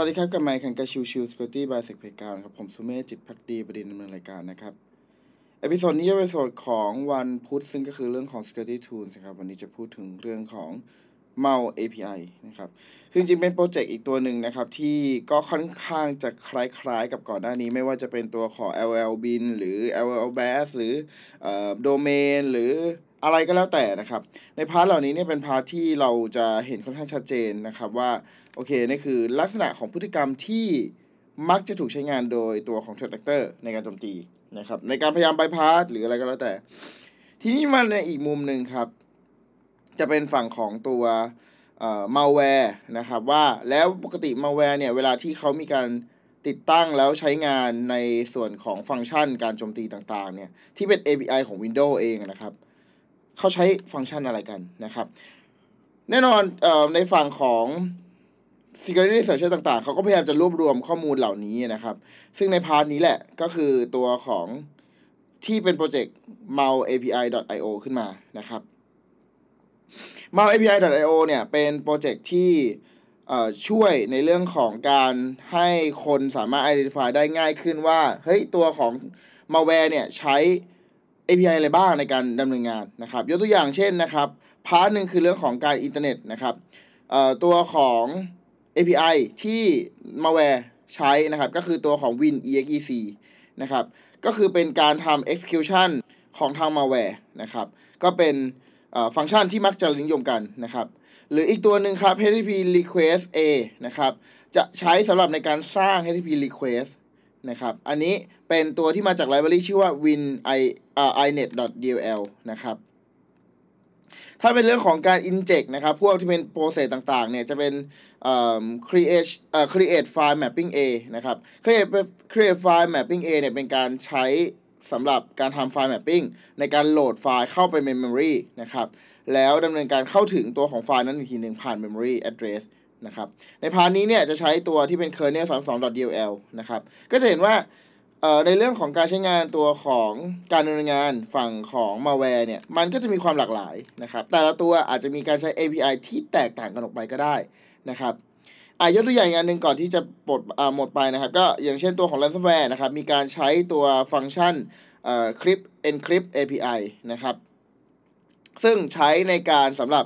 วัสดีครับกับไมค์คันกาชิวชิวสกอตตี้บายเซกเพกาครับ ผมสุเมธจิตภักดีบดินทร์ ดำเนินรายการนะครับ episode นี้จะเป็นส่วนของวันพุธซึ่งก็คือเรื่องของ Security Tools นะครับ วันนี้จะพูดถึงเรื่องของ m o u API นะครับคือจริงเป็นโปรเจกต์อีกตัวหนึ่งนะครับ ที่ก็ค่อนข้างจะคล้ายๆ กับก่อนหน้านี้ไม่ว่าจะเป็นตัวของ LOLBin หรือ LOLBAS หรือโดเมนหรือ อะไรก็แล้วแต่นะครับ ใน part เหล่านี้เนี่ยเป็น part ที่เราจะเห็นค่อนข้างชัดเจนนะครับว่าโอเคนี่คือลักษณะของพฤติกรรมที่มักจะถูกใช้งานโดยตัวของ threat actor ในการโจมตีนะครับในการพยายามไปพาร์ทหรืออะไรก็แล้วแต่ ทีนี้มาในอีกมุมหนึ่งครับ จะเป็นฝั่งของตัวเอ่อ malware นะครับว่าแล้วปกติ malware เนี่ยเวลาที่เขามีการติดตั้งแล้วใช้งานในส่วนของฟังก์ชันการโจมตีต่างๆเนี่ยที่เป็น API ของ Windows เองนะครับ เขาใช้ฟังก์ชันอะไรกันนะครับ แน่นอนอในฝั่งของ Security Research ต่างๆ เขาก็พยายามจะรวบรวมข้อมูลเหล่านี้นะครับ ซึ่งใน part นี้แหละก็คือตัวของที่เป็นโปรเจกต์ m a l API.io ขึ้นมานะครับ m a l API.io เนี่ยเป็นโปรเจกต์ที่ช่วยในเรื่องของการให้คนสามารถ identify ได้ง่ายขึ้นว่า เฮ้ย ตัวของ malware เนี่ยใช้ API อะไรบ้างในการดำเนินงานนะครับ ยกตัวอย่างเช่นนะครับ part หนึ่งคือเรื่องของการอินเทอร์เน็ตนะครับตัวของ API ที่ malware ใช้นะครับ ก็คือตัวของ WinExec นะครับ ก็คือเป็นการทำ execution ของทาง malware นะครับ ก็เป็นฟังก์ชันที่มักจะนิยมกันนะครับ หรืออีกตัวหนึ่งครับ HTTP request A นะครับ จะใช้สำหรับในการสร้าง HTTP request นะครับ อันนี้เป็นตัวที่มาจากไลบรารีชื่อว่า win i inet.dll นะครับ ถ้าเป็นเรื่องของการ inject นะครับ พวกที่เป็นโปรเซสต่างๆ เนี่ย จะเป็น create create file mapping A นะครับ create create file mapping A เนี่ย เป็นการใช้สำหรับการทำไฟล์ mapping ในการโหลดไฟล์เข้าไปใน memory นะครับ แล้วดำเนินการเข้าถึงตัวของไฟล์นั้นอีกทีหนึ่งผ่าน memory address นะครับในพาร์ทนี้เนี่ยจะใช้ตัวที่เป็น kernel 32.dll นะครับก็จะเห็นว่าในเรื่องของการใช้งานตัวของการดำเนินงานฝั่งของ malware เนี่ยมันก็จะมีความหลากหลายนะครับแต่ละตัวอาจจะมีการใช้ API ที่แตกต่างกันออกไปก็ได้นะครับอายกตัวอย่างอันหนึ่งก่อนที่จะปลดหมดไปนะครับ ก็อย่างเช่นตัวของ ransomware นะครับมีการใช้ตัวฟังก์ชันคลิป encrypt API นะครับซึ่งใช้ในการสำหรับ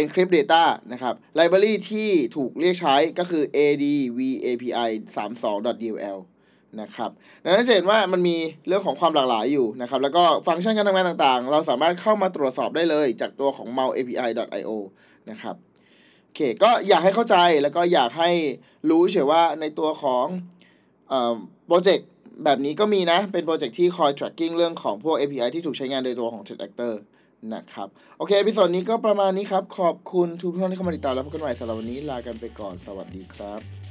encrypt data นะครับ library ที่ถูกเรียกใช้ก็คือ advapi 32.dll นะครับดังนั้นเห็นว่ามันมีเรื่องของความหลากหลายอยู่นะครับ แล้วก็ฟังก์ชันการทำงานต่างๆ เราสามารถเข้ามาตรวจสอบได้เลยจากตัวของ m o u api.io นะครับโอเคก็อยากให้เข้าใจแล้วก็อยากให้รู้เฉยว่าในตัวของโปรเจกต์แบบนี้ก็มีนะ เป็นโปรเจกต์ที่คอย tracking เรื่องของพวก API ที่ถูกใช้งานโดยตัวของ t r Actor นะครับ โอเคพิโซดนี้ก็ประมาณนี้ครับ ขอบคุณทุกท่านที่เข้ามาติดตามแล้วพบกันใหม่สำหรับวันนี้ลากันไปก่อนสวัสดีครับ